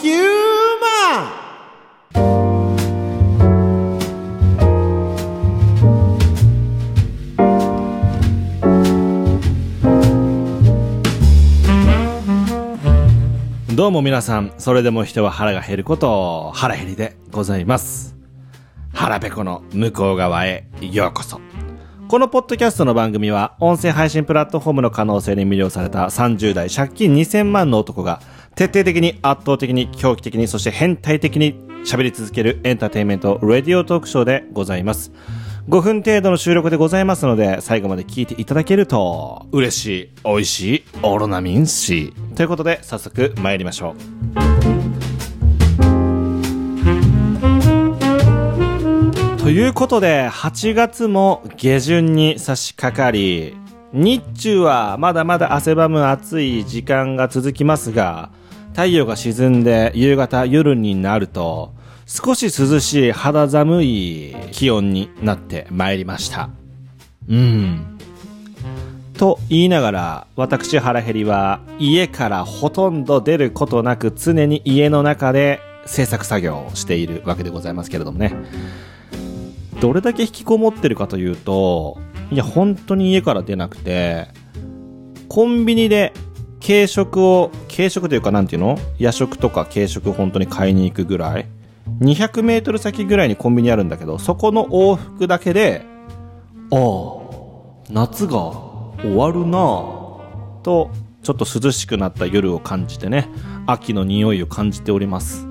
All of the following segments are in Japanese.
ヒューマンどうも皆さん、それでも人は腹が減ることを、腹減りでございます。腹ペコの向こう側へようこそ。このポッドキャストの番組は、音声配信プラットフォームの可能性に魅了された30代借金2000万の男が、徹底的に圧倒的に狂気的に、そして変態的に喋り続けるエンターテインメント、ラディオトークショーでございます。5分程度の収録でございますので、最後まで聞いていただけると、嬉しい、美味しい、オロナミン C。ということで、早速参りましょう。ということで、8月も下旬に差し掛かり、日中はまだまだ汗ばむ暑い時間が続きますが、太陽が沈んで夕方夜になると、少し涼しい肌寒い気温になってまいりました。うん。と言いながら、私腹減りは家からほとんど出ることなく常に家の中で制作作業をしているわけでございますけれどもね。どれだけ引きこもってるかというと、いや本当に家から出なくて、コンビニで軽食を、軽食というかなんていうの？夜食とか軽食本当に買いに行くぐらい。200メートル先ぐらいにコンビニあるんだけど、そこの往復だけで、ああ、夏が終わるなぁと、ちょっと涼しくなった夜を感じてね、秋の匂いを感じております。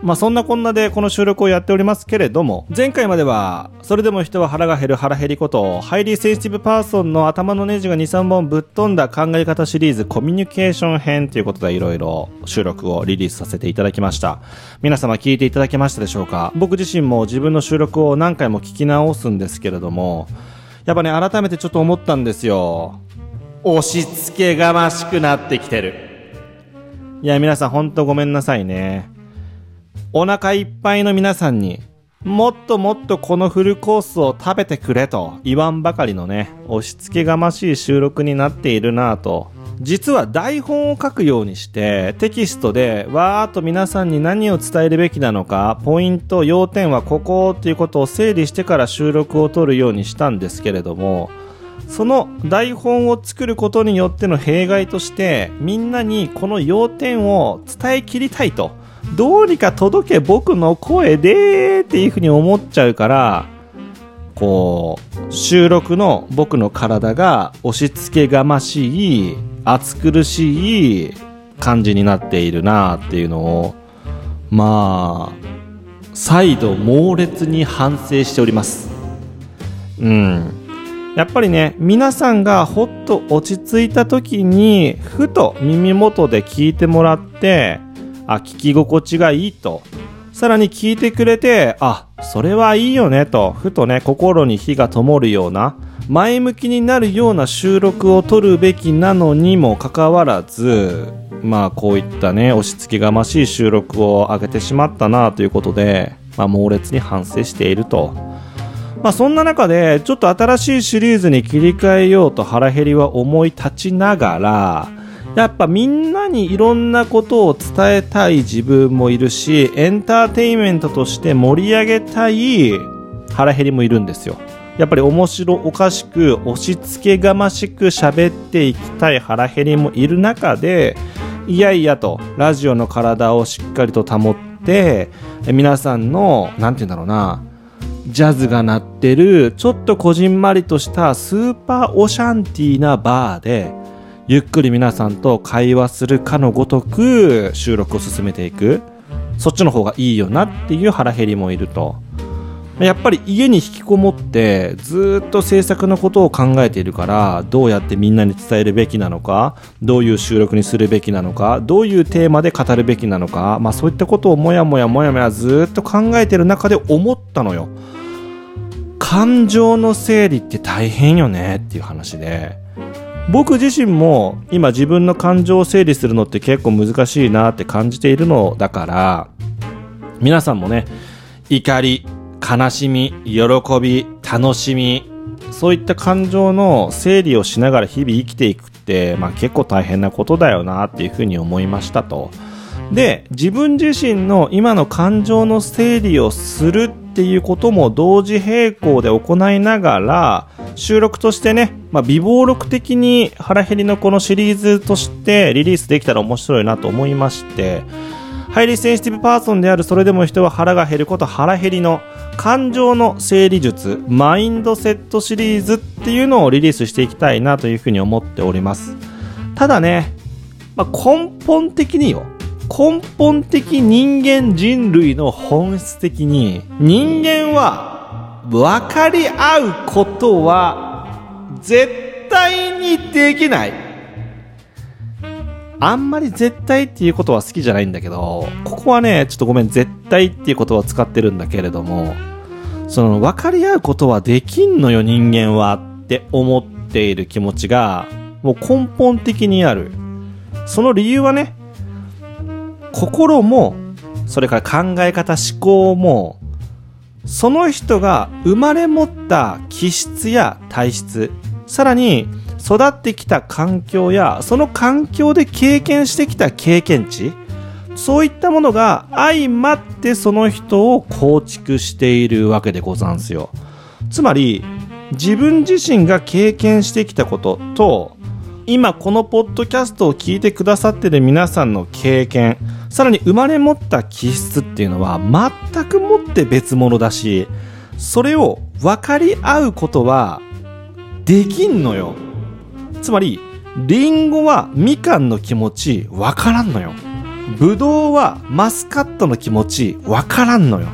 まあそんなこんなでこの収録をやっておりますけれども、前回までは、それでも人は腹が減る腹減りこと、 Highly Sensitive Person の頭のネジが2、3本ぶっ飛んだ考え方シリーズコミュニケーション編ということでいろいろ収録をリリースさせていただきました。皆様聞いていただけましたでしょうか？僕自身も自分の収録を何回も聞き直すんですけれども、やっぱね、改めてちょっと思ったんですよ。押し付けがましくなってきてる。いや、皆さんほんとごめんなさいね。お腹いっぱいの皆さんに、もっともっとこのフルコースを食べてくれと言わんばかりのね、押し付けがましい収録になっているなぁと。実は台本を書くようにして、テキストでわーっと皆さんに何を伝えるべきなのか、ポイント、要点はここということを整理してから収録を取るようにしたんですけれども、その台本を作ることによっての弊害として、みんなにこの要点を伝えきりたいと。どうにか届け僕の声でっていうふうに思っちゃうから、こう、収録の僕の体が押し付けがましい、暑苦しい感じになっているなっていうのを、まあ、再度猛烈に反省しております。うん。やっぱりね、皆さんがほっと落ち着いた時に、ふと耳元で聞いてもらって、あ、聞き心地がいいと。さらに聞いてくれて、あ、それはいいよねと、ふとね、心に火が灯るような、前向きになるような収録を撮るべきなのにもかかわらず、まあこういったね、押し付けがましい収録を上げてしまったなということで、まあ猛烈に反省していると。まあそんな中で、ちょっと新しいシリーズに切り替えようと腹減りは思い立ちながら、やっぱみんなにいろんなことを伝えたい自分もいるし、エンターテインメントとして盛り上げたい腹減りもいるんですよ。やっぱり面白おかしく押し付けがましく喋っていきたい腹減りもいる中で、いやいやと、ラジオの体をしっかりと保って、皆さんの、なんて言うんだろうな、ジャズが鳴ってる、ちょっとこじんまりとしたスーパーオシャンティーなバーで、ゆっくり皆さんと会話するかのごとく収録を進めていく。そっちの方がいいよなっていう腹減りもいると。やっぱり家に引きこもってずっと制作のことを考えているからどうやってみんなに伝えるべきなのかどういう収録にするべきなのかどういうテーマで語るべきなのかまあそういったことをもやもやもやもやずっと考えてる中で思ったのよ感情の整理って大変よねっていう話で僕自身も今自分の感情を整理するのって結構難しいなって感じているのだから皆さんもね怒り悲しみ、喜び、楽しみ、そういった感情の整理をしながら日々生きていくって、まあ結構大変なことだよなっていうふうに思いましたと。で、自分自身の今の感情の整理をするっていうことも同時並行で行いながら、収録としてね、まあ、備忘録的に腹減りのこのシリーズとしてリリースできたら面白いなと思いまして、 Highly Sensitive Person であるそれでも人は腹が減ること腹減りの感情の整理術、マインドセットシリーズっていうのをリリースしていきたいなというふうに思っております。ただね、まあ、根本的によ、根本的人間人類の本質的に人間は分かり合うことは絶対にできない。あんまり絶対っていうことは好きじゃないんだけど、ここはね、ちょっとごめん、絶対っていうことを使ってるんだけれども、その分かり合うことはできんのよ人間はって思っている気持ちがもう根本的にある。その理由はね、心も、それから考え方、思考も、その人が生まれ持った気質や体質、さらに育ってきた環境や、その環境で経験してきた経験値、そういったものが相まってその人を構築しているわけでござんすよ。つまり、自分自身が経験してきたことと、今このポッドキャストを聞いてくださってる皆さんの経験、さらに生まれ持った気質っていうのは全くもって別物だし、それを分かり合うことはできんのよ。つまり、リンゴはみかんの気持ち分からんのよ。ぶどうはマスカットの気持ち分からんのよ。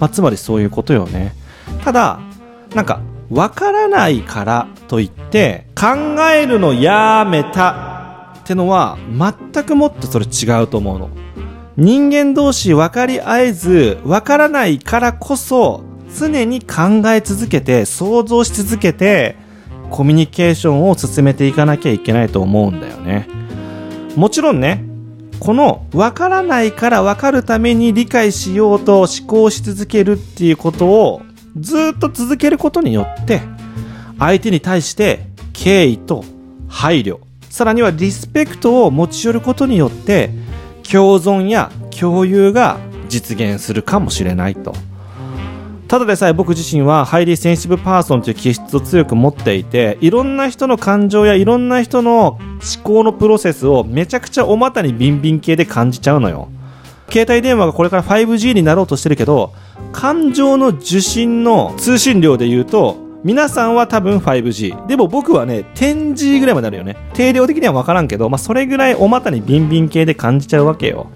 まあ、つまりそういうことよね。ただ、なんかわからないからといって考えるのやめたってのは全くもってそれ違うと思うの。人間同士分かり合えず分からないからこそ常に考え続けて想像し続けてコミュニケーションを進めていかなきゃいけないと思うんだよね。もちろんね、この分からないから分かるために理解しようと思考し続けるっていうことをずっと続けることによって、相手に対して敬意と配慮、さらにはリスペクトを持ち寄ることによって、共存や共有が実現するかもしれないと。ただでさえ僕自身は Highly Sensitive Person という気質を強く持っていて、いろんな人の感情やいろんな人の思考のプロセスをめちゃくちゃお股にビンビン系で感じちゃうのよ。携帯電話がこれから 5G になろうとしてるけど、感情の受信の通信量で言うと、皆さんは多分 5G。でも僕はね、10G ぐらいまであるよね。定量的には分からんけど、まあそれぐらいお股にビンビン系で感じちゃうわけよ。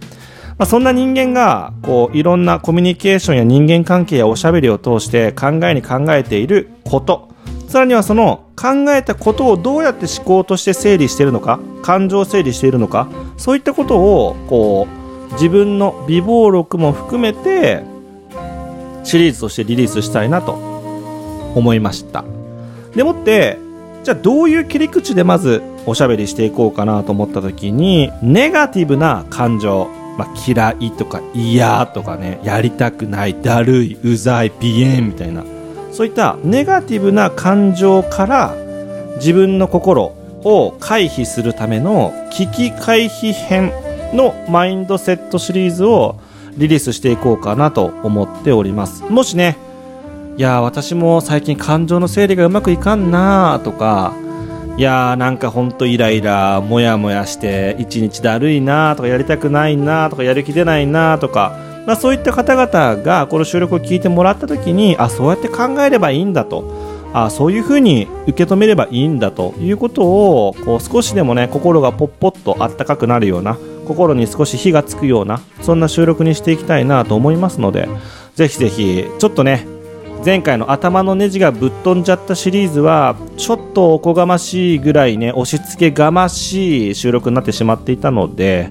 まあそんな人間が、こう、いろんなコミュニケーションや人間関係やおしゃべりを通して考えに考えていること。さらにはその考えたことをどうやって思考として整理しているのか、感情整理しているのか、そういったことを、こう、自分の微暴録も含めて、シリーズとしてリリースしたいなと思いましたでもってじゃあどういう切り口でまずおしゃべりしていこうかなと思った時にネガティブな感情、まあ、嫌いとか嫌とかねやりたくないだるいうざい鼻炎みたいなそういったネガティブな感情から自分の心を回避するための危機回避編のマインドセットシリーズをリリースしていこうかなと思っております。もしね、いや私も最近感情の整理がうまくいかんなとか、いやーなんかほんとイライラ、モヤモヤして一日だるいなとかやりたくないなとかやる気出ないなとか、まあそういった方々がこの収録を聞いてもらった時に、あ、そうやって考えればいいんだと。あそういうふうに受け止めればいいんだということをこう少しでもね心がポッポッとあったかくなるような心に少し火がつくようなそんな収録にしていきたいなと思いますのでぜひぜひちょっとね前回の頭のネジがぶっ飛んじゃったシリーズはちょっとおこがましいぐらいね押し付けがましい収録になってしまっていたので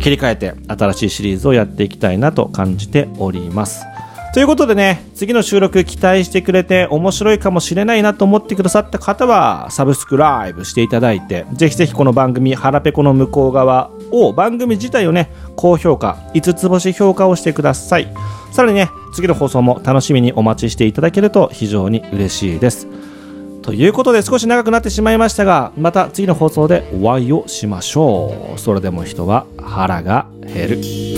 切り替えて新しいシリーズをやっていきたいなと感じております。ということでね、次の収録期待してくれて面白いかもしれないなと思ってくださった方は、サブスクライブしていただいて、ぜひぜひこの番組、腹ペコの向こう側を、番組自体をね、高評価、5つ星評価をしてください。さらにね、次の放送も楽しみにお待ちしていただけると非常に嬉しいです。ということで少し長くなってしまいましたがまた次の放送でお会いをしましょうそれでも人は腹が減る「